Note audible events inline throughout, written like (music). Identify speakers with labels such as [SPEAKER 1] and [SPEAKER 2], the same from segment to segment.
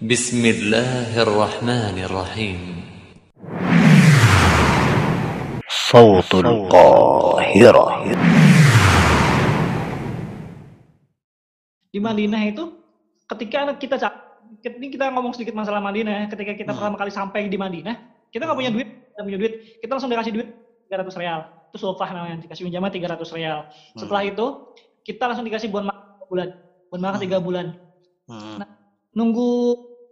[SPEAKER 1] بسم الله الرحمن الرحيم
[SPEAKER 2] صوت القاهرة
[SPEAKER 3] di Madinah itu ketika anak kita ca- ini kita ngomong sedikit masalah Madinah ya. ketika kita
[SPEAKER 4] Hmm.
[SPEAKER 3] pertama kali sampai di Madinah kita nggak punya duit nggak punya duit kita langsung dikasih duit 300 real itu sulfah namanya dikasih pinjaman 300 real setelah itu kita langsung dikasih bon makan tiga bulan bon makan tiga bulan
[SPEAKER 4] Hmm.
[SPEAKER 3] nunggu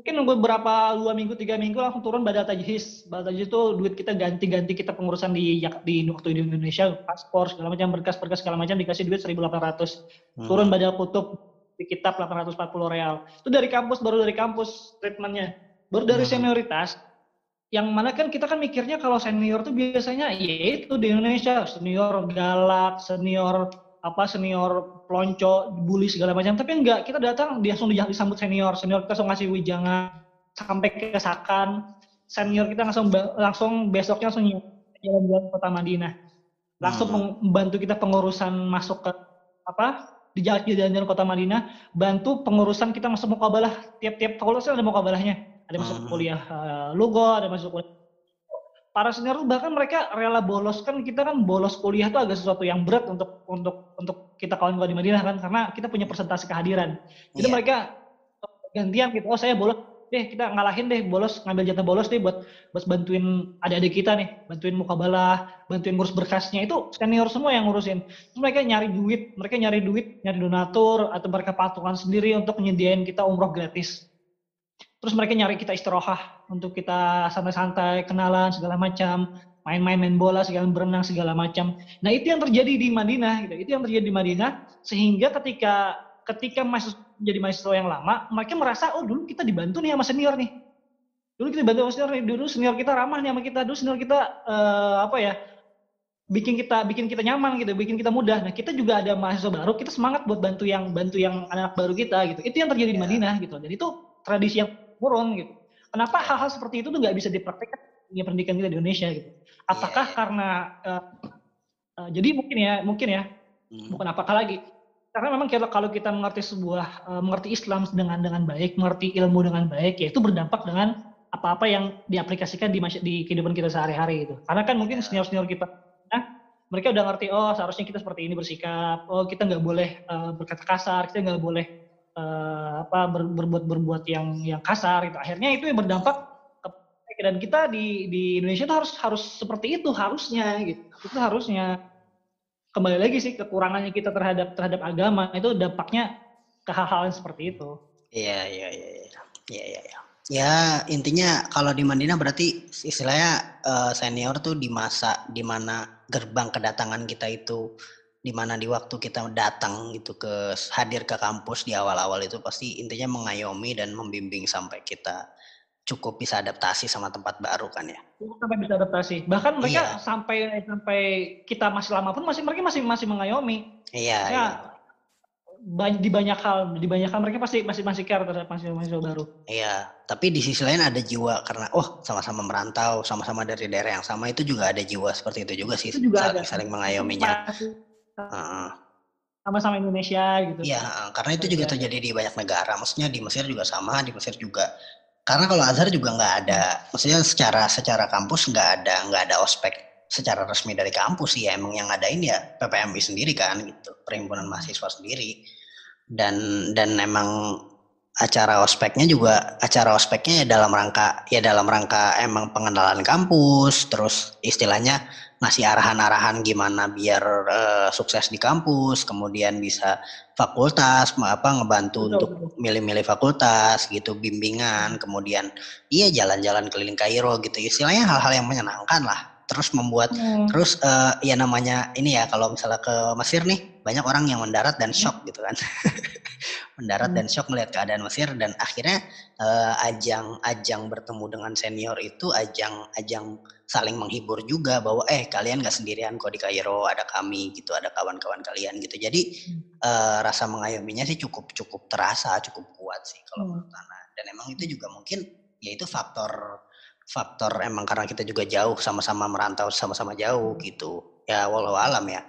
[SPEAKER 3] mungkin nunggu berapa dua minggu tiga minggu langsung turun badal tajhis badal tajhis itu duit kita ganti-ganti kita pengurusan di di waktu di Indonesia paspor segala macam berkas-berkas segala macam dikasih duit 1.800
[SPEAKER 4] Hmm.
[SPEAKER 3] turun badal kutub di kitab 840 real itu dari kampus baru dari kampus treatmentnya baru dari
[SPEAKER 4] Hmm.
[SPEAKER 3] senioritas yang mana kan kita kan mikirnya kalau senior tuh biasanya ya itu di Indonesia senior galak senior apa senior pelonco bully segala macam. Tapi enggak kita datang dia langsung di- disambut senior. Senior kita langsung ngasih wijangan sampai ke Sakan senior kita langsung langsung besoknya langsung jalan-jalan kota Madinah. Langsung
[SPEAKER 4] Hmm.
[SPEAKER 3] membantu kita pengurusan masuk ke apa di jalan-jalan kota Madinah. Bantu pengurusan kita masuk mukabalah. Tiap-tiap fakultas ada mukabalahnya. Ada masuk
[SPEAKER 4] Hmm.
[SPEAKER 3] kuliah uh, logo ada masuk kuliah para senior tuh bahkan mereka rela bolos. Kan kita kan bolos kuliah tuh agak sesuatu yang berat untuk untuk untuk kita kawan-kawan di Madinah kan karena kita punya persentase kehadiran. Jadi
[SPEAKER 4] Iya.
[SPEAKER 3] mereka gantian gitu oh saya bolos. Deh kita ngalahin deh bolos ngambil jatah bolos deh buat buat bantuin adik-adik kita nih. Bantuin mukabalah bantuin ngurus berkasnya. Itu senior semua yang ngurusin. Terus mereka nyari duit mereka nyari duit nyari donatur atau mereka patungan sendiri untuk nyediain kita umroh gratis terus mereka nyari kita istirahat untuk kita santai-santai kenalan segala macam. Main-main main bola segala berenang segala macam. Nah itu yang terjadi di Madinah gitu. Itu yang terjadi di Madinah sehingga ketika ketika masuk jadi mahasiswa yang lama mereka merasa oh dulu kita dibantu nih sama senior nih. Dulu kita dibantu sama senior nih. Dulu senior kita ramah nih sama kita. Dulu senior kita eh, apa ya bikin kita bikin kita nyaman gitu. Bikin kita mudah. Nah kita juga ada mahasiswa baru kita semangat buat bantu yang bantu yang anak baru kita gitu. Itu yang terjadi di
[SPEAKER 4] Ya.
[SPEAKER 3] Madinah gitu. Dan itu tradisi yang turun gitu. Kenapa hal-hal seperti itu tuh nggak bisa dipraktekkan di pendidikan kita di Indonesia gitu? Apakah
[SPEAKER 4] Iya, iya.
[SPEAKER 3] karena eh, eh, jadi mungkin ya mungkin ya
[SPEAKER 4] Hmm.
[SPEAKER 3] bukan apakah lagi. Karena memang kalau kalau kita mengerti sebuah eh, mengerti Islam dengan dengan baik mengerti ilmu dengan baik ya itu berdampak dengan apa-apa yang diaplikasikan di di kehidupan kita sehari-hari itu karena kan mungkin senior-senior kita nah, mereka udah ngerti oh seharusnya kita seperti ini bersikap oh kita nggak boleh eh, berkata kasar kita nggak boleh eh, apa ber- berbuat berbuat yang yang kasar itu akhirnya itu yang berdampak dan kita di di Indonesia itu harus harus seperti itu harusnya gitu itu harusnya kembali lagi sih kekurangannya kita terhadap terhadap agama itu dampaknya ke hal-hal yang seperti itu.
[SPEAKER 4] Iya, iya, iya, iya, iya. Ya. Ya intinya kalau di Madinah berarti istilahnya eh, senior tuh di masa di mana gerbang kedatangan kita itu di mana di waktu kita datang gitu ke hadir ke kampus di awal-awal itu pasti intinya mengayomi dan membimbing sampai kita cukup bisa adaptasi sama tempat baru kan ya.
[SPEAKER 3] Sampai bisa adaptasi. Bahkan mereka
[SPEAKER 4] Iya.
[SPEAKER 3] sampai sampai kita masih lama pun masih mereka masih masih mengayomi.
[SPEAKER 4] Iya,
[SPEAKER 3] Ya,
[SPEAKER 4] iya.
[SPEAKER 3] di banyak hal di banyak hal mereka pasti masih masih care terhadap mahasiswa mahasiswa baru.
[SPEAKER 4] Iya, tapi di sisi lain ada jiwa karena oh sama-sama merantau, sama-sama dari daerah yang sama itu juga ada jiwa seperti itu juga sih
[SPEAKER 3] Itu juga
[SPEAKER 4] saling
[SPEAKER 3] ada.
[SPEAKER 4] saling mengayominya.
[SPEAKER 3] Masih Sama-sama Indonesia gitu.
[SPEAKER 4] Iya, karena itu juga
[SPEAKER 3] Iya.
[SPEAKER 4] terjadi di banyak negara. Maksudnya di Mesir juga sama, di Mesir juga. Karena kalau Azhar juga nggak ada, maksudnya secara secara kampus nggak ada nggak ada ospek secara resmi dari kampus sih ya. Emang yang ngadain ya PPMI sendiri kan gitu, perhimpunan mahasiswa sendiri. Dan dan emang acara ospeknya juga acara ospeknya ya dalam rangka ya dalam rangka emang pengenalan kampus, terus istilahnya ngasih arahan-arahan gimana biar eh, sukses di kampus, kemudian bisa fakultas apa ngebantu
[SPEAKER 3] Betul,
[SPEAKER 4] untuk milih-milih fakultas gitu, bimbingan, kemudian iya jalan-jalan keliling Kairo gitu. Istilahnya hal-hal yang menyenangkan lah. Terus membuat
[SPEAKER 3] Hmm.
[SPEAKER 4] terus eh, ya namanya ini ya kalau misalnya ke Mesir nih banyak orang yang mendarat dan shock gitu kan. (laughs) mendarat dan shock melihat keadaan Mesir dan akhirnya eh, ajang ajang bertemu dengan senior itu ajang ajang saling menghibur juga bahwa eh kalian gak sendirian kok di Kairo ada kami gitu ada kawan-kawan kalian gitu. Jadi eh, rasa mengayominya sih cukup cukup terasa cukup kuat sih kalau
[SPEAKER 3] Hmm.
[SPEAKER 4] menurut Ana. Dan emang itu juga mungkin ya itu faktor faktor emang karena kita juga jauh sama-sama merantau sama-sama jauh gitu. Ya walau alam ya.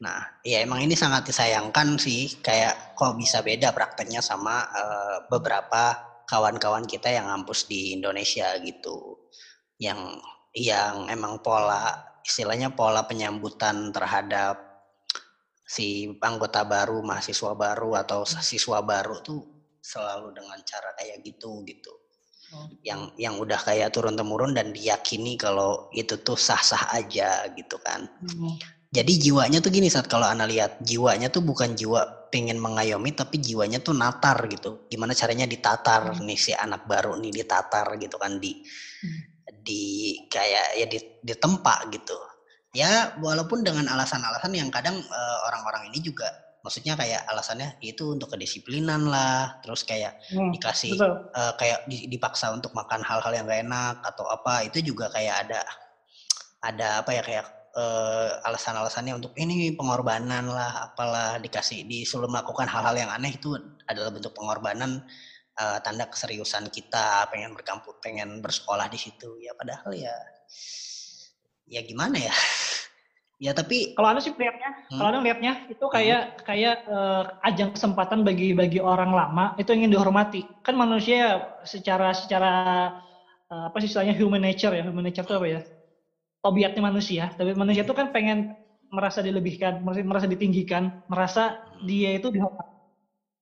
[SPEAKER 4] Nah ya emang ini sangat disayangkan sih kayak kok bisa beda prakteknya sama eh, beberapa kawan-kawan kita yang ngampus di Indonesia gitu. Yang yang emang pola istilahnya pola penyambutan terhadap si anggota baru mahasiswa baru atau siswa baru tuh selalu dengan cara kayak gitu gitu
[SPEAKER 3] Oh.
[SPEAKER 4] yang yang udah kayak turun temurun dan diyakini kalau itu tuh sah-sah aja gitu kan
[SPEAKER 3] Hmm.
[SPEAKER 4] jadi jiwanya tuh gini saat kalau anda lihat jiwanya tuh bukan jiwa pengen mengayomi tapi jiwanya tuh natar gitu gimana caranya ditatar
[SPEAKER 3] Hmm.
[SPEAKER 4] nih si anak baru nih ditatar gitu kan di
[SPEAKER 3] Hmm.
[SPEAKER 4] Di kayak ya di ditempa gitu ya walaupun dengan alasan-alasan yang kadang eh, orang-orang ini juga maksudnya kayak alasannya itu untuk kedisiplinan lah terus kayak
[SPEAKER 3] Hmm,
[SPEAKER 4] dikasih
[SPEAKER 3] Betul.
[SPEAKER 4] eh, kayak di- dipaksa untuk makan hal-hal yang gak enak atau apa itu juga kayak ada ada apa ya kayak eh, alasan-alasannya untuk ini pengorbanan lah apalah dikasih disuruh melakukan hal-hal yang aneh itu adalah bentuk pengorbanan eh, tanda keseriusan kita pengen berkampus pengen bersekolah di situ ya padahal ya ya gimana ya (laughs) ya tapi
[SPEAKER 3] Kalau anda sih lihatnya,
[SPEAKER 4] Hmm.
[SPEAKER 3] kalau anda lihatnya itu kayak kayak eh, ajang kesempatan bagi bagi orang lama itu ingin dihormati. Kan manusia secara secara eh, apa sih istilahnya human nature ya, human nature itu apa ya? Tabiatnya manusia. Tapi manusia itu kan pengen merasa dilebihkan, merasa, merasa ditinggikan, merasa dia itu dihormati.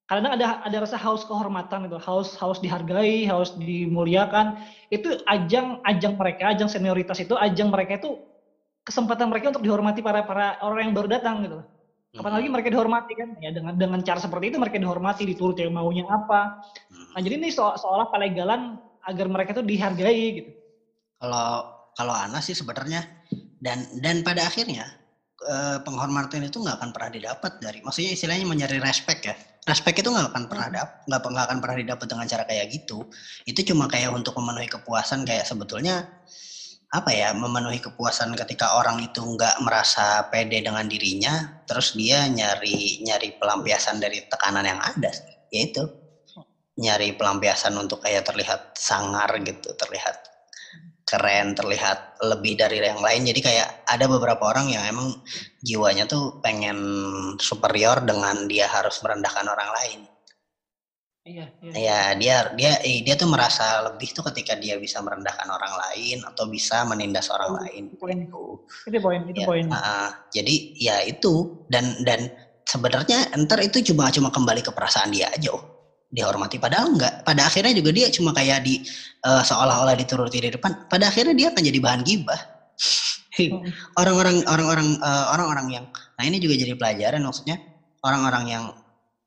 [SPEAKER 3] Kadang ada ada rasa haus kehormatan itu, haus haus dihargai, haus dimuliakan. Itu ajang ajang mereka, ajang senioritas itu, ajang mereka itu kesempatan mereka untuk dihormati para para orang yang baru datang gitu. Kapan lagi mereka dihormati kan? Ya dengan dengan cara seperti itu mereka dihormati, dituruti maunya apa. Nah, jadi ini so, seolah pelegalan agar mereka itu dihargai gitu.
[SPEAKER 4] Kalau kalau Ana sih sebenarnya dan dan pada akhirnya eh, penghormatan itu nggak akan pernah didapat dari maksudnya istilahnya mencari respect ya. Respect itu nggak akan pernah dap nggak nggak akan pernah didapat dengan cara kayak gitu. Itu cuma kayak untuk memenuhi kepuasan kayak sebetulnya apa ya memenuhi kepuasan ketika orang itu nggak merasa pede dengan dirinya terus dia nyari nyari pelampiasan dari tekanan yang ada yaitu nyari pelampiasan untuk kayak terlihat sangar gitu terlihat keren terlihat lebih dari yang lain jadi kayak ada beberapa orang yang emang jiwanya tuh pengen superior dengan dia harus merendahkan orang lain
[SPEAKER 3] Iya, iya.
[SPEAKER 4] ya dia dia eh, dia tuh merasa lebih tuh ketika dia bisa merendahkan orang lain atau bisa menindas orang
[SPEAKER 3] Oh,
[SPEAKER 4] lain
[SPEAKER 3] itu poin.
[SPEAKER 4] gitu.
[SPEAKER 3] Itu poin, itu
[SPEAKER 4] Ya,
[SPEAKER 3] poin.
[SPEAKER 4] ah, jadi ya itu dan dan sebenarnya ntar itu cuma cuma kembali ke perasaan dia aja oh dihormati. Padahal enggak. Pada akhirnya juga dia cuma kayak di eh, seolah-olah dituruti di depan. Pada akhirnya dia akan jadi bahan gibah.
[SPEAKER 3] Hmm.
[SPEAKER 4] orang-orang orang-orang eh, orang-orang yang nah ini juga jadi pelajaran maksudnya. Orang-orang yang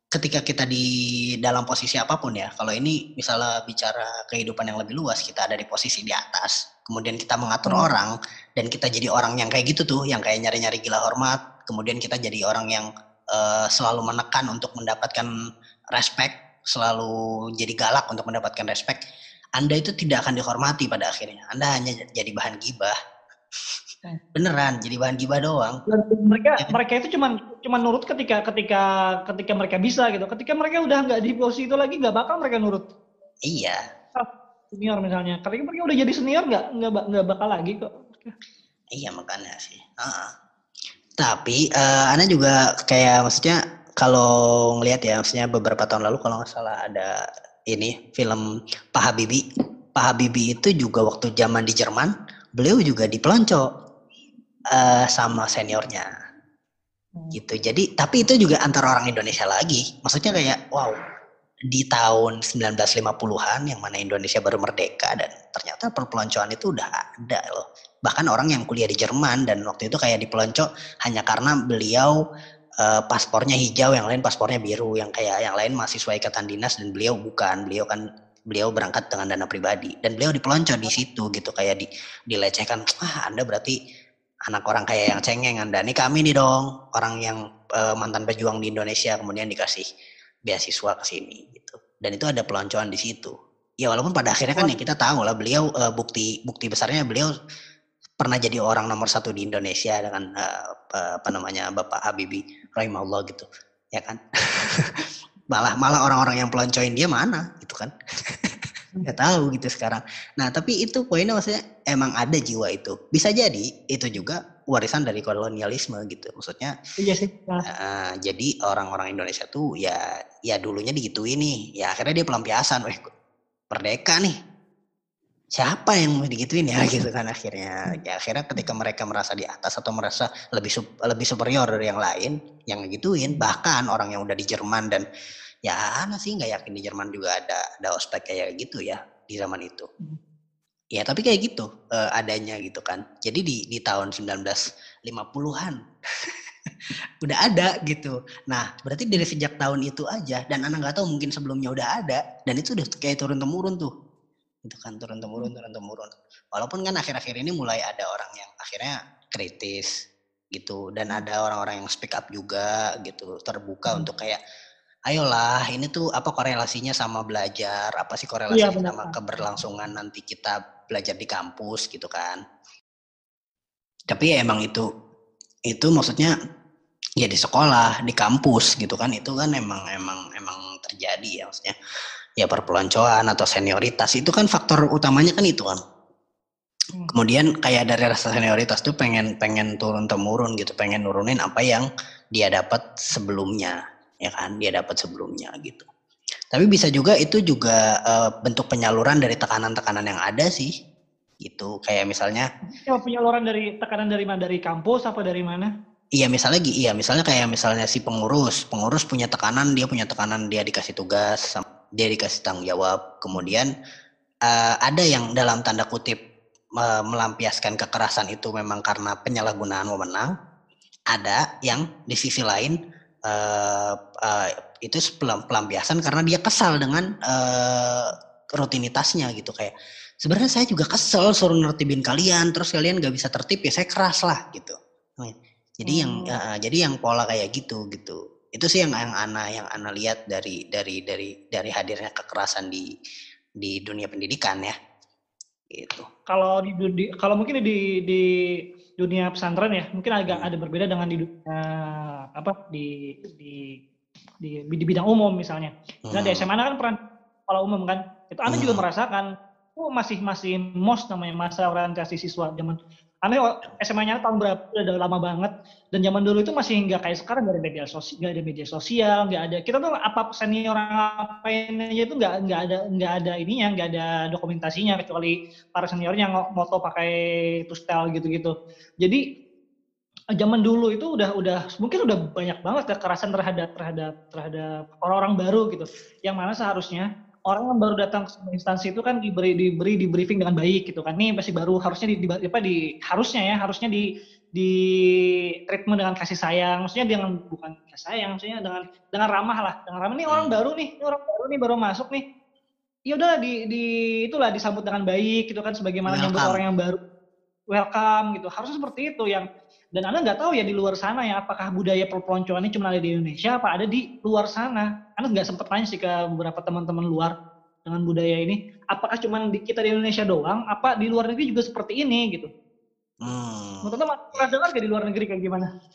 [SPEAKER 4] ketika kita di dalam posisi apa pun ya kalau ini misalnya bicara kehidupan yang lebih luas kita ada di posisi di atas kemudian kita mengatur
[SPEAKER 3] Hmm.
[SPEAKER 4] orang dan kita jadi orang yang kayak gitu tuh yang kayak nyari-nyari gila hormat kemudian kita jadi orang yang eh, selalu menekan untuk mendapatkan respect selalu jadi galak untuk mendapatkan respect anda itu tidak akan dihormati pada akhirnya anda hanya jadi bahan gibah
[SPEAKER 3] Hmm.
[SPEAKER 4] beneran jadi bahan gibah doang
[SPEAKER 3] mereka
[SPEAKER 4] Ya.
[SPEAKER 3] mereka itu cuman cuman nurut ketika ketika ketika mereka bisa gitu. Ketika mereka udah nggak di posisi itu lagi nggak bakal mereka nurut.
[SPEAKER 4] iya
[SPEAKER 3] Senior misalnya. Ketika mereka udah jadi senior nggak nggak nggak bakal lagi kok.
[SPEAKER 4] Iya makanya sih. Heeh. Tapi eh Ana juga kayak maksudnya kalau ngelihat ya maksudnya beberapa tahun lalu kalau nggak salah ada ini film Pak Habibie. Pak Habibie itu juga waktu zaman di Jerman beliau juga dipelonco eh sama seniornya
[SPEAKER 3] Hmm.
[SPEAKER 4] gitu. Jadi tapi itu juga antara orang Indonesia lagi. Maksudnya kayak wow di tahun 1950-an yang mana Indonesia baru merdeka dan ternyata perpeloncoan itu udah ada loh. Bahkan orang yang kuliah di Jerman dan waktu itu kayak dipelonco hanya karena beliau eh, paspornya hijau, yang lain paspornya biru, yang kayak yang lain mahasiswa ikatan dinas dan beliau bukan. Beliau kan beliau berangkat dengan dana pribadi dan beliau dipelonco di situ gitu kayak di dilecehkan. Ah, Anda berarti anak orang kaya yang cengeng Anda. Nih kami nih dong, orang yang eh, mantan pejuang di Indonesia kemudian dikasih beasiswa ke sini gitu. Dan itu ada peloncoan di situ. Ya walaupun pada akhirnya kan ya kita tahu lah beliau eh, bukti bukti besarnya beliau pernah jadi orang nomor satu di Indonesia dengan eh, apa namanya Bapak Habibie rahimahullah gitu ya kan? (laughs) Malah malah orang-orang yang peloncoin dia mana gitu kan? (laughs) Nggak tahu gitu sekarang. Nah tapi itu poinnya maksudnya emang ada jiwa itu. Bisa jadi itu juga warisan dari kolonialisme gitu maksudnya
[SPEAKER 3] Iya sih.
[SPEAKER 4] Eh, jadi orang-orang Indonesia tuh ya ya dulunya digituin nih. Ya akhirnya dia pelampiasan weh merdeka nih siapa yang mau digituin ya (laughs) gitu kan akhirnya. Ya akhirnya ketika mereka merasa di atas atau merasa lebih sup- lebih superior dari yang lain yang gituin bahkan orang yang udah di Jerman dan ya ana sih nggak yakin di Jerman juga ada ada ospek kayak gitu ya di zaman itu. Ya tapi kayak gitu eh, adanya gitu kan. Jadi di di tahun 1950-an (laughs) udah ada gitu. Nah berarti dari sejak tahun itu aja dan anak nggak tahu mungkin sebelumnya udah ada dan itu udah kayak turun temurun tuh itu kan turun temurun turun temurun walaupun kan akhir-akhir ini mulai ada orang yang akhirnya kritis gitu dan ada orang-orang yang speak up juga gitu terbuka
[SPEAKER 3] Hmm.
[SPEAKER 4] untuk kayak ayolah ini tuh apa korelasinya sama belajar? Apa sih korelasinya
[SPEAKER 3] benar,
[SPEAKER 4] sama keberlangsungan nanti kita belajar di kampus? Gitu kan. Tapi ya emang itu itu maksudnya ya di sekolah di kampus gitu kan itu kan emang emang emang terjadi ya maksudnya ya perpeloncoan atau senioritas itu kan faktor utamanya kan itu kan
[SPEAKER 3] Hmm.
[SPEAKER 4] kemudian kayak dari rasa senioritas tuh pengen pengen turun temurun gitu pengen nurunin apa yang dia dapat sebelumnya ya kan dia dapat sebelumnya gitu tapi bisa juga itu juga eh, bentuk penyaluran dari tekanan-tekanan yang ada sih gitu kayak misalnya
[SPEAKER 3] Ya, penyaluran dari tekanan dari mana? Dari kampus apa dari mana?
[SPEAKER 4] Iya misalnya iya misalnya kayak misalnya si pengurus, pengurus punya tekanan, dia punya tekanan, dia dikasih tugas, sam- dia dikasih tanggung jawab. Kemudian eh, ada yang dalam tanda kutip eh, melampiaskan kekerasan itu memang karena penyalahgunaan wewenang. Ada yang di sisi lain eh, eh, itu pelam- pelampiasan karena dia kesal dengan eh, rutinitasnya gitu kayak sebenarnya saya juga kesel suruh nertibin kalian terus kalian gak bisa tertib ya saya keras lah gitu. Jadi yang
[SPEAKER 3] Hmm.
[SPEAKER 4] ya, eh, jadi yang pola kayak gitu gitu. Itu sih yang yang ana yang ana lihat dari dari dari dari hadirnya kekerasan di di dunia pendidikan ya. Gitu.
[SPEAKER 3] Kalau di, di- kalau mungkin di di dunia pesantren ya, mungkin agak
[SPEAKER 4] Hmm.
[SPEAKER 3] ada berbeda dengan di dunia apa di di di, di bidang umum misalnya. Di
[SPEAKER 4] Hmm.
[SPEAKER 3] SMA kan peran kepala umum kan. Itu Anda juga
[SPEAKER 4] Hmm.
[SPEAKER 3] merasakan oh masih masih MOS namanya masa orientasi siswa zaman Anda SMA-nya tahun berapa udah lama banget. Dan zaman dulu itu masih nggak kayak sekarang nggak ada media sosial nggak ada media sosial nggak ada. Kita tuh apa senior ngapain aja itu nggak nggak ada nggak ada ininya nggak ada dokumentasinya kecuali para seniornya ngo- moto pakai tustel gitu-gitu. Jadi zaman dulu itu udah udah mungkin udah banyak banget kekerasan terhadap terhadap terhadap orang-orang baru gitu. Yang mana seharusnya orang yang baru datang ke sebuah instansi itu kan diberi diberi di briefing dengan baik gitu kan. Nih masih baru harusnya di, di apa di harusnya ya harusnya di di treatment dengan kasih sayang. Maksudnya dengan bukan kasih sayang maksudnya dengan dengan ramah lah dengan ramah. Nih orang
[SPEAKER 4] Hmm.
[SPEAKER 3] baru nih ini orang baru nih baru masuk nih. Ya udah di di itulah disambut dengan baik gitu kan sebagaimana nyambut
[SPEAKER 4] Welcome.
[SPEAKER 3] orang yang baru welcome gitu. Harusnya seperti itu yang dan anda nggak tahu ya di luar sana ya apakah budaya perpeloncoan ini cuma ada di Indonesia apa ada di luar sana. Anda nggak sempat tanya sih ke beberapa teman-teman luar dengan budaya ini apakah cuma di kita di Indonesia doang apa di luar negeri juga seperti ini gitu.
[SPEAKER 4] Hmm.
[SPEAKER 3] menurut anda pernah dengar gak di luar negeri kayak gimana